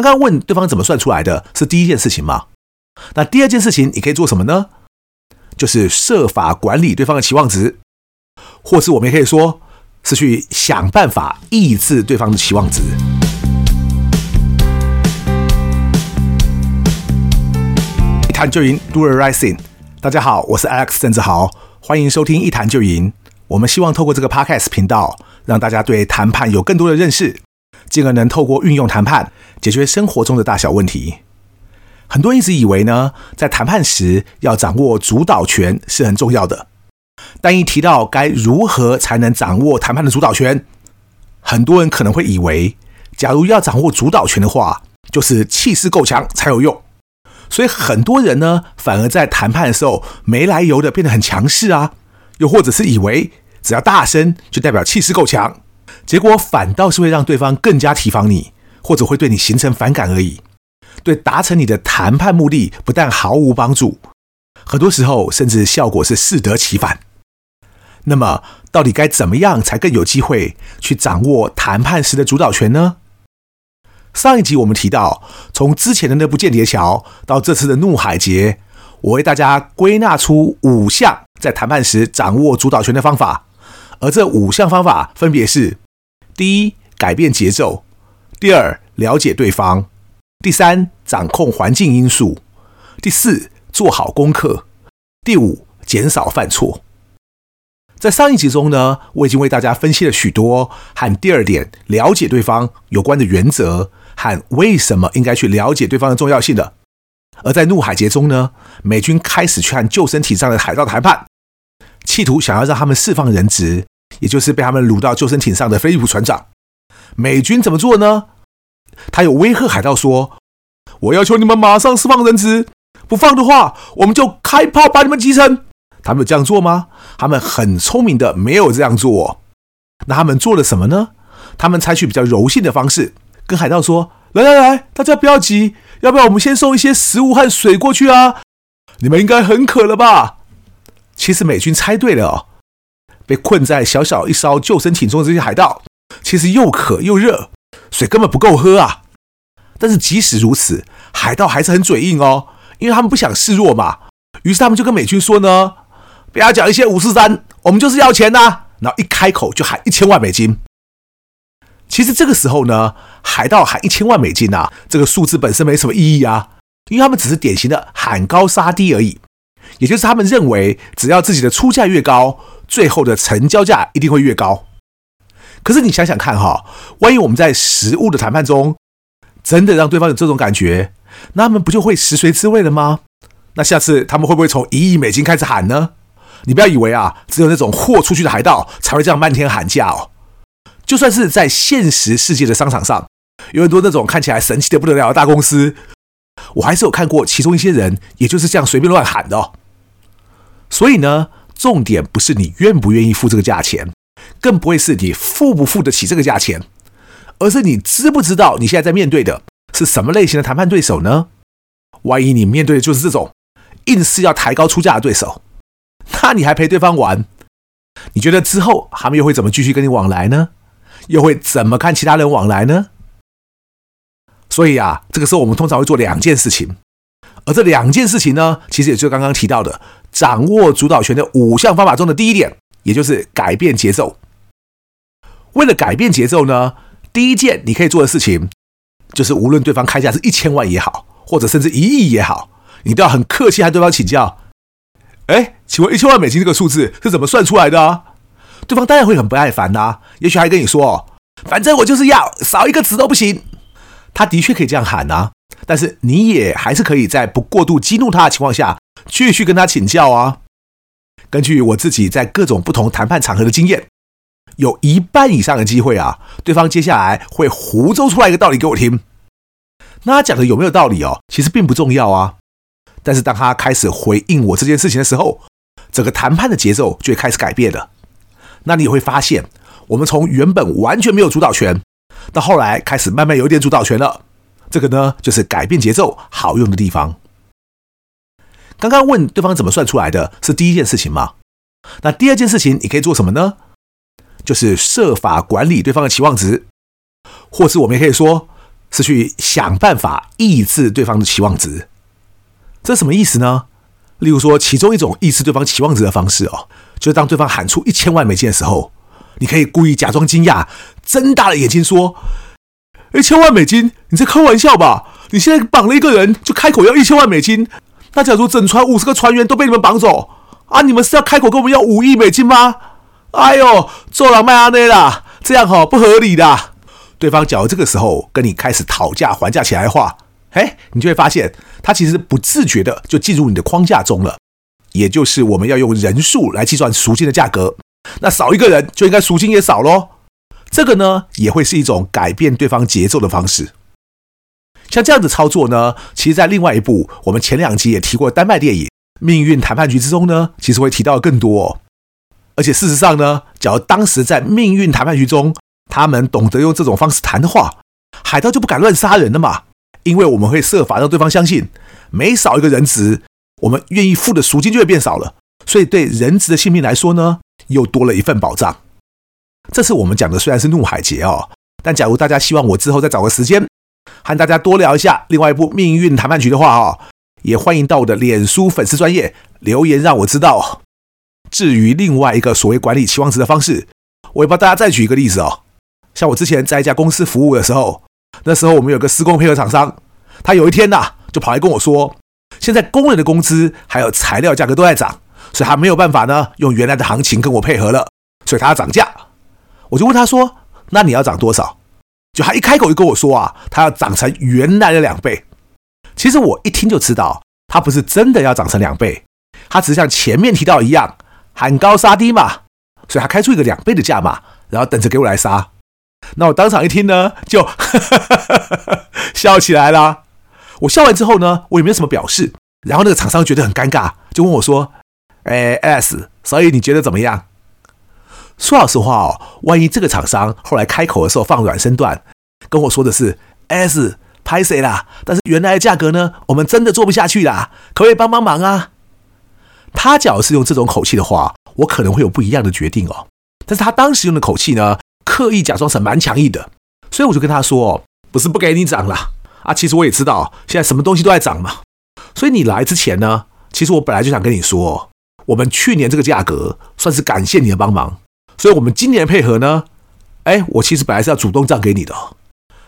刚刚问对方怎么算出来的，是第一件事情吗？那第二件事情你可以做什么呢？就是设法管理对方的期望值，或是我们也可以说是去想办法抑制对方的期望值。一谈就赢，Do the Rising。大家好，我是 Alex 郑志豪，欢迎收听一谈就赢。我们希望透过这个 Podcast 频道，让大家对谈判有更多的认识。进而能透过运用谈判解决生活中的大小问题。很多人一直以为呢，在谈判时要掌握主导权是很重要的，但一提到该如何才能掌握谈判的主导权，很多人可能会以为，假如要掌握主导权的话，就是气势够强才有用。所以很多人呢，反而在谈判的时候没来由的变得很强势啊，又或者是以为只要大声就代表气势够强。结果反倒是会让对方更加提防你，或者会对你形成反感而已，对达成你的谈判目的不但毫无帮助，很多时候甚至效果是适得其反。那么，到底该怎么样才更有机会去掌握谈判时的主导权呢？上一集我们提到，从之前的那部《间谍桥》到这次的《怒海劫》，我为大家归纳出五项在谈判时掌握主导权的方法。而这五项方法分别是：第一，改变节奏；第二，了解对方；第三，掌控环境因素；第四，做好功课；第五，减少犯错。在上一集中呢，我已经为大家分析了许多和第二点了解对方有关的原则和为什么应该去了解对方的重要性的。而在怒海劫中呢，美军开始去和救生艇上的海盗谈判。企图想要让他们释放人质，也就是被他们掳到救生艇上的菲利普船长。美军怎么做呢？他有威吓海盗说：“我要求你们马上释放人质，不放的话，我们就开炮把你们击沉。”他们有这样做吗？他们很聪明的，没有这样做。那他们做了什么呢？他们采取比较柔性的方式，跟海盗说：“来来来，大家不要急，要不要我们先送一些食物和水过去啊？你们应该很渴了吧？”其实美军猜对了，被困在小小一艘救生艇中的这些海盗，其实又渴又热，水根本不够喝啊。但是即使如此，海盗还是很嘴硬哦，因为他们不想示弱嘛。于是他们就跟美军说呢：“不要讲一些五四三，我们就是要钱呐。”然后一开口就喊一千万美金。其实这个时候呢，海盗喊一千万美金啊，这个数字本身没什么意义啊，因为他们只是典型的喊高杀低而已。也就是他们认为，只要自己的出价越高，最后的成交价一定会越高。可是你想想看哈，万一我们在实物的谈判中，真的让对方有这种感觉，那他们不就会食髓知味了吗？那下次他们会不会从一亿美金开始喊呢？你不要以为啊，只有那种豁出去的海盗才会这样漫天喊价哦。就算是在现实世界的商场上，有很多那种看起来神奇的不得了的大公司，我还是有看过其中一些人，也就是这样随便乱喊的哦。所以呢，重点不是你愿不愿意付这个价钱，更不会是你付不付得起这个价钱，而是你知不知道你现在在面对的是什么类型的谈判对手呢？万一你面对的就是这种硬是要抬高出价的对手，那你还陪对方玩？你觉得之后他们又会怎么继续跟你往来呢？又会怎么看其他人往来呢？所以啊，这个时候我们通常会做两件事情。而这两件事情呢，其实也就刚刚提到的掌握主导权的五项方法中的第一点，也就是改变节奏。为了改变节奏呢，第一件你可以做的事情，就是无论对方开价是一千万也好，或者甚至一亿也好，你都要很客气和对方请教。哎，请问一千万美金这个数字是怎么算出来的啊？对方当然会很不耐烦呐，也许还跟你说，反正我就是要少一个字都不行。他的确可以这样喊呐。但是你也还是可以在不过度激怒他的情况下，继续跟他请教啊。根据我自己在各种不同谈判场合的经验，有一半以上的机会啊，对方接下来会胡诌出来一个道理给我听。那他讲的有没有道理哦？其实并不重要啊。但是当他开始回应我这件事情的时候，整个谈判的节奏就会开始改变了。那你也会发现，我们从原本完全没有主导权，到后来开始慢慢有点主导权了。这个呢，就是改变节奏好用的地方。刚刚问对方怎么算出来的，是第一件事情吗？那第二件事情你可以做什么呢？就是设法管理对方的期望值，或是我们也可以说是去想办法抑制对方的期望值。这什么意思呢？例如说，其中一种抑制对方期望值的方式哦，就是当对方喊出一千万美金的时候，你可以故意假装惊讶，睁大了眼睛说：“一千万美金？你在开玩笑吧？你现在绑了一个人，就开口要一千万美金？那假如整船五十个船员都被你们绑走啊，你们是要开口跟我们要五亿美金吗？哎呦，做了麦阿内啦，这样哈不合理的。对方假如这个时候跟你开始讨价还价起来的话。”哎，你就会发现，他其实不自觉的就进入你的框架中了，也就是我们要用人数来计算赎金的价格，那少一个人就应该赎金也少喽。这个呢，也会是一种改变对方节奏的方式。像这样的操作呢，其实在另外一部我们前两集也提过丹麦电影《命运谈判局》之中呢，其实会提到更多哦。而且事实上呢，假如当时在《命运谈判局》中，他们懂得用这种方式谈的话，海盗就不敢乱杀人了嘛。因为我们会设法让对方相信，每少一个人质，我们愿意付的赎金就会变少了。所以对人质的性命来说呢，又多了一份保障。这次我们讲的虽然是怒海劫哦，但假如大家希望我之后再找个时间和大家多聊一下另外一部《命运谈判局》的话哦，也欢迎到我的脸书粉丝专业留言让我知道。至于另外一个所谓管理期望值的方式，我也帮大家再举一个例子哦。像我之前在一家公司服务的时候。那时候我们有个施工配合厂商，他有一天呐、就跑来跟我说，现在工人的工资还有材料价格都在涨，所以他没有办法呢用原来的行情跟我配合了，所以他要涨价。我就问他说：“那你要涨多少？”就他一开口就跟我说啊，他要涨成原来的两倍。其实我一听就知道，他不是真的要涨成两倍，他只是像前面提到一样喊高杀低嘛，所以他开出一个两倍的价码，然后等着给我来杀。那我当场一听呢，就哈哈哈笑起来了。我笑完之后呢，我也没有什么表示。然后那个厂商觉得很尴尬，就问我说：“哎，S，所以你觉得怎么样？”说老实话哦，万一这个厂商后来开口的时候放软身段，跟我说的是 “S，拍谁啦？”但是原来的价格呢，我们真的做不下去啦，可不可以帮帮忙啊？他假如是用这种口气的话，我可能会有不一样的决定哦。但是他当时用的口气呢？刻意假装成蛮强硬的，所以我就跟他说：“不是不给你涨了啊，其实我也知道现在什么东西都在涨嘛。所以你来之前呢，其实我本来就想跟你说，我们去年这个价格算是感谢你的帮忙，所以我们今年配合呢，哎，我其实本来是要主动涨给你的，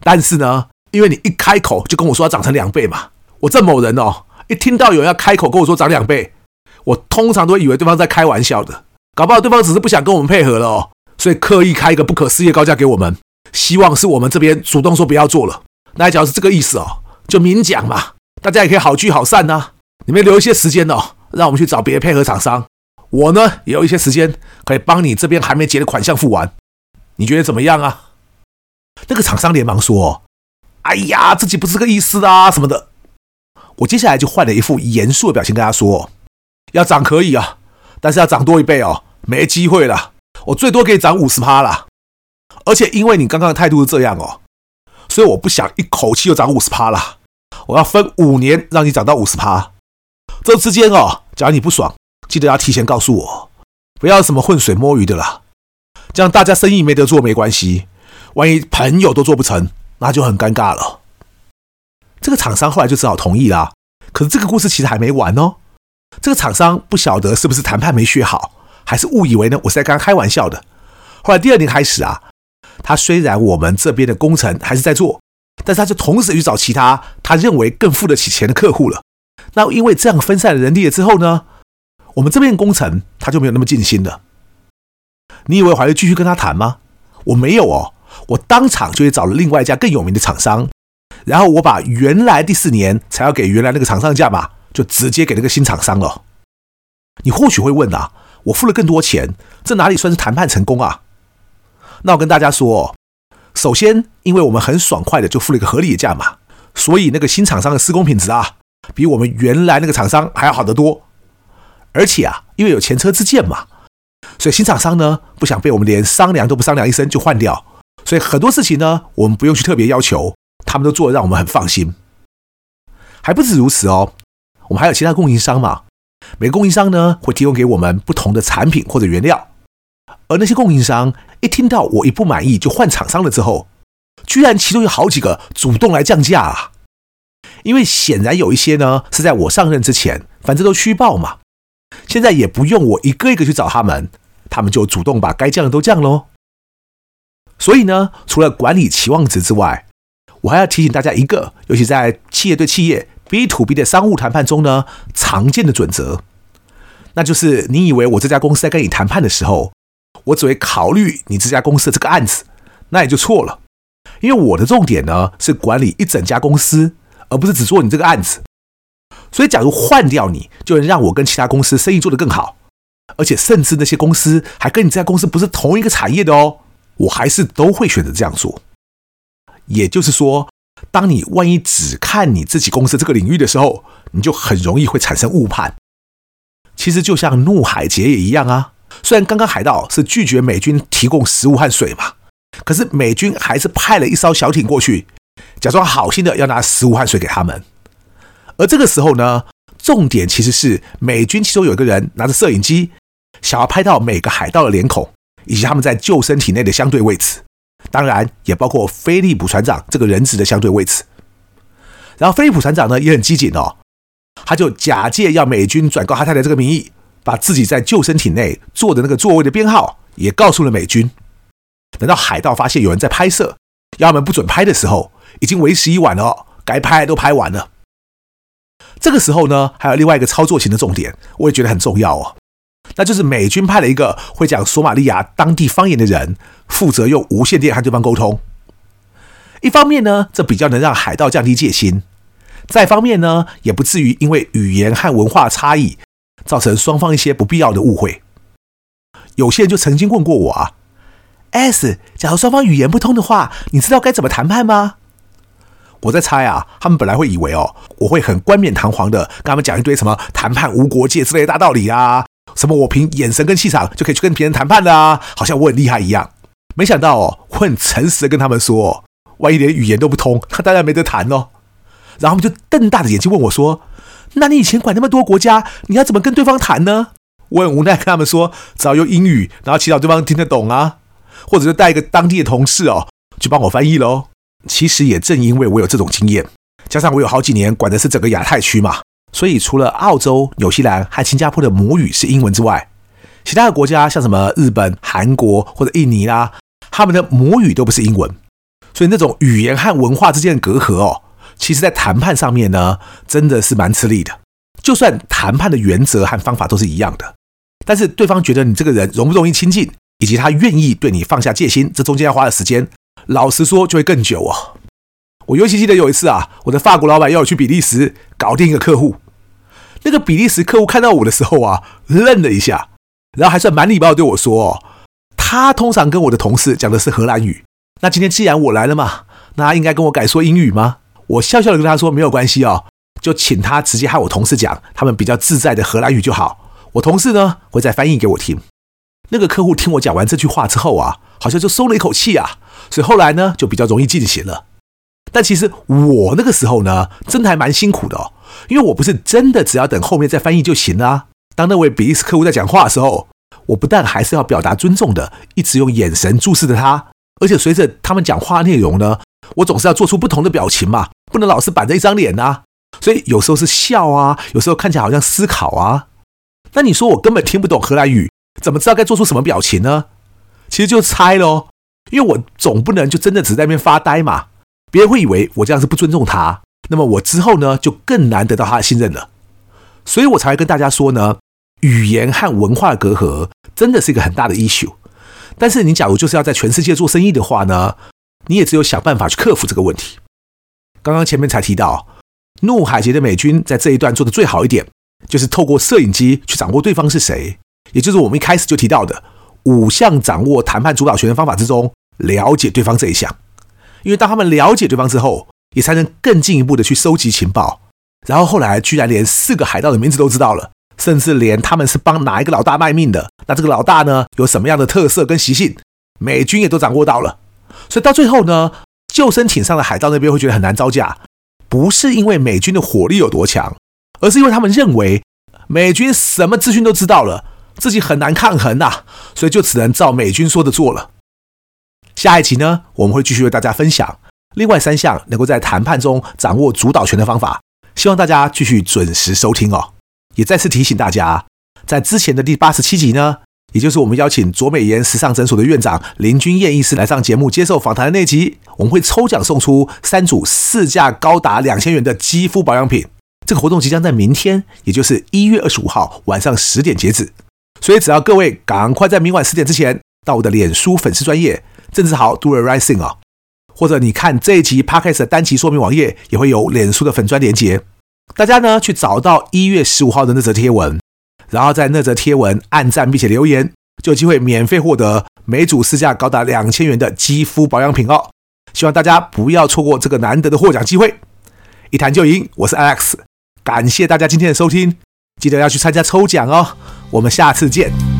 但是呢，因为你一开口就跟我说要涨成两倍嘛，我这某人哦，一听到有人要开口跟我说涨两倍，我通常都会以为对方在开玩笑的，搞不好对方只是不想跟我们配合了哦。”所以刻意开一个不可思议的高价给我们，希望是我们这边主动说不要做了。那假如是这个意思哦，就明讲嘛，大家也可以好聚好散呐。你们留一些时间哦，让我们去找别的配合厂商。我呢也有一些时间可以帮你这边还没结的款项付完。你觉得怎么样啊？那个厂商连忙说：“哎呀，自己不是这个意思啊，什么的。”我接下来就换了一副严肃的表情跟他说：“要涨可以啊，但是要涨多一倍哦，没机会了。”我最多可以涨五十趴啦，而且因为你刚刚的态度是这样哦，所以我不想一口气就涨五十趴啦。我要分五年让你涨到五十趴。这之间哦，假如你不爽，记得要提前告诉我，不要什么浑水摸鱼的啦。这样大家生意没得做没关系，万一朋友都做不成，那就很尴尬了。这个厂商后来就只好同意啦。可是这个故事其实还没完哦。这个厂商不晓得是不是谈判没学好。还是误以为呢，我是在刚刚开玩笑的。后来第二年开始啊，他虽然我们这边的工程还是在做，但是他就同时去找其他他认为更付得起钱的客户了。那因为这样分散了人力了之后呢，我们这边工程他就没有那么尽心了。你以为我还会继续跟他谈吗？我没有哦，我当场就去找了另外一家更有名的厂商，然后我把原来第四年才要给原来那个厂商价码，就直接给那个新厂商了。你或许会问啊。我付了更多钱，这哪里算是谈判成功啊？那我跟大家说，首先，因为我们很爽快的就付了一个合理的价码，所以那个新厂商的施工品质啊，比我们原来那个厂商还要好得多。而且啊，因为有前车之鉴嘛，所以新厂商呢不想被我们连商量都不商量一声就换掉，所以很多事情呢我们不用去特别要求，他们都做的让我们很放心。还不止如此哦，我们还有其他供应商嘛。每个供应商呢，会提供给我们不同的产品或者原料，而那些供应商一听到我一不满意就换厂商了之后，居然其中有好几个主动来降价啊！因为显然有一些呢是在我上任之前，反正都虚报嘛，现在也不用我一个一个去找他们，他们就主动把该降的都降喽。所以呢，除了管理期望值之外，我还要提醒大家一个，尤其在企业对企业 B to B 的商务谈判中呢，常见的准则，那就是你以为我这家公司在跟你谈判的时候，我只会考虑你这家公司的这个案子，那也就错了。因为我的重点呢是管理一整家公司，而不是只做你这个案子。所以，假如换掉你，就能让我跟其他公司生意做得更好，而且甚至那些公司还跟你这家公司不是同一个产业的哦，我还是都会选择这样做。也就是说，当你万一只看你自己公司这个领域的时候，你就很容易会产生误判。其实就像怒海劫也一样啊，虽然刚刚海盗是拒绝美军提供食物和水嘛。可是美军还是派了一艘小艇过去，假装好心的要拿食物和水给他们。而这个时候呢，重点其实是美军其中有一个人拿着摄影机，想要拍到每个海盗的脸孔以及他们在救生艇内的相对位置，当然也包括菲利普船长这个人质的相对位置。然后菲利普船长呢也很机警哦，他就假借要美军转告他太太这个名义，把自己在救生艇内坐的那个座位的编号也告诉了美军。等到海盗发现有人在拍摄，要他们不准拍的时候，已经为时已晚了，该拍都拍完了。这个时候呢，还有另外一个操作型的重点，我也觉得很重要哦，那就是美军派了一个会讲索马利亚当地方言的人，负责用无线电和对方沟通。一方面呢，这比较能让海盗降低戒心；再方面呢，也不至于因为语言和文化差异，造成双方一些不必要的误会。有些人就曾经问过我啊。S，假如双方语言不通的话，你知道该怎么谈判吗？我在猜啊，他们本来会以为哦，我会很冠冕堂皇的跟他们讲一堆什么谈判无国界之类的大道理啊，什么我凭眼神跟气场就可以去跟别人谈判的啊，好像我很厉害一样。没想到哦，我很诚实的跟他们说，万一连语言都不通，那当然没得谈哦。然后他们就瞪大的眼睛问我说：“那你以前管那么多国家，你要怎么跟对方谈呢？”我很无奈跟他们说：“只要用英语，然后祈祷对方听得懂啊。”或者是带一个当地的同事哦，去帮我翻译喽。其实也正因为我有这种经验，加上我有好几年管的是整个亚太区嘛，所以除了澳洲、纽西兰和新加坡的母语是英文之外，其他的国家像什么日本、韩国或者印尼啦，他们的母语都不是英文，所以那种语言和文化之间的隔阂哦，其实在谈判上面呢，真的是蛮吃力的。就算谈判的原则和方法都是一样的，但是对方觉得你这个人容不容易亲近？以及他愿意对你放下戒心，这中间要花的时间，老实说就会更久哦。我尤其记得有一次啊，我的法国老板要我去比利时搞定一个客户，那个比利时客户看到我的时候啊，愣了一下，然后还算蛮礼貌对我说：“哦，他通常跟我的同事讲的是荷兰语，那今天既然我来了嘛，那他应该跟我改说英语吗？”我笑笑的跟他说：“没有关系哦，就请他直接和我同事讲他们比较自在的荷兰语就好，我同事呢会再翻译给我听。”那个客户听我讲完这句话之后啊，好像就松了一口气啊，所以后来呢就比较容易进行了。但其实我那个时候呢，真的还蛮辛苦的哦，因为我不是真的只要等后面再翻译就行了。当那位比利时客户在讲话的时候，我不但还是要表达尊重的，一直用眼神注视着他，而且随着他们讲话内容呢，我总是要做出不同的表情嘛，不能老是板着一张脸啊。所以有时候是笑啊，有时候看起来好像思考啊。那你说我根本听不懂荷兰语。怎么知道该做出什么表情呢？其实就猜喽，因为我总不能就真的只在那边发呆嘛，别人会以为我这样是不尊重他，那么我之后呢就更难得到他的信任了，所以我才会跟大家说呢，语言和文化隔阂真的是一个很大的 issue。但是你假如就是要在全世界做生意的话呢，你也只有想办法去克服这个问题。刚刚前面才提到，怒海劫的美军在这一段做的最好一点，就是透过摄影机去掌握对方是谁。也就是我们一开始就提到的五项掌握谈判主导权的方法之中，了解对方这一项。因为当他们了解对方之后，也才能更进一步的去收集情报。然后后来居然连四个海盗的名字都知道了，甚至连他们是帮哪一个老大卖命的，那这个老大呢有什么样的特色跟习性，美军也都掌握到了。所以到最后呢，救生艇上的海盗那边会觉得很难招架，不是因为美军的火力有多强，而是因为他们认为美军什么资讯都知道了。自己很难抗衡呐，所以就只能照美军说的做了。下一集呢，我们会继续为大家分享另外三项能够在谈判中掌握主导权的方法。希望大家继续准时收听哦。也再次提醒大家，在之前的第八十七集呢，也就是我们邀请卓美妍时尚诊所的院长林君燕医师来上节目接受访谈的那集，我们会抽奖送出三组市价高达两千元的肌肤保养品。这个活动即将在明天，也就是一月二十五号晚上十点截止。所以只要各位赶快在明晚十点之前到我的脸书粉丝专页郑志豪 Do the Right Thing 哦，或者你看这一集 Podcast 的单集说明网页也会有脸书的粉专连接，大家呢去找到一月十五号的那则贴文，然后在那则贴文按赞并且留言，就有机会免费获得每组市价高达两千元的肌肤保养品哦。希望大家不要错过这个难得的获奖机会，一谈就赢。我是 Alex，感谢大家今天的收听，记得要去参加抽奖哦。我们下次见。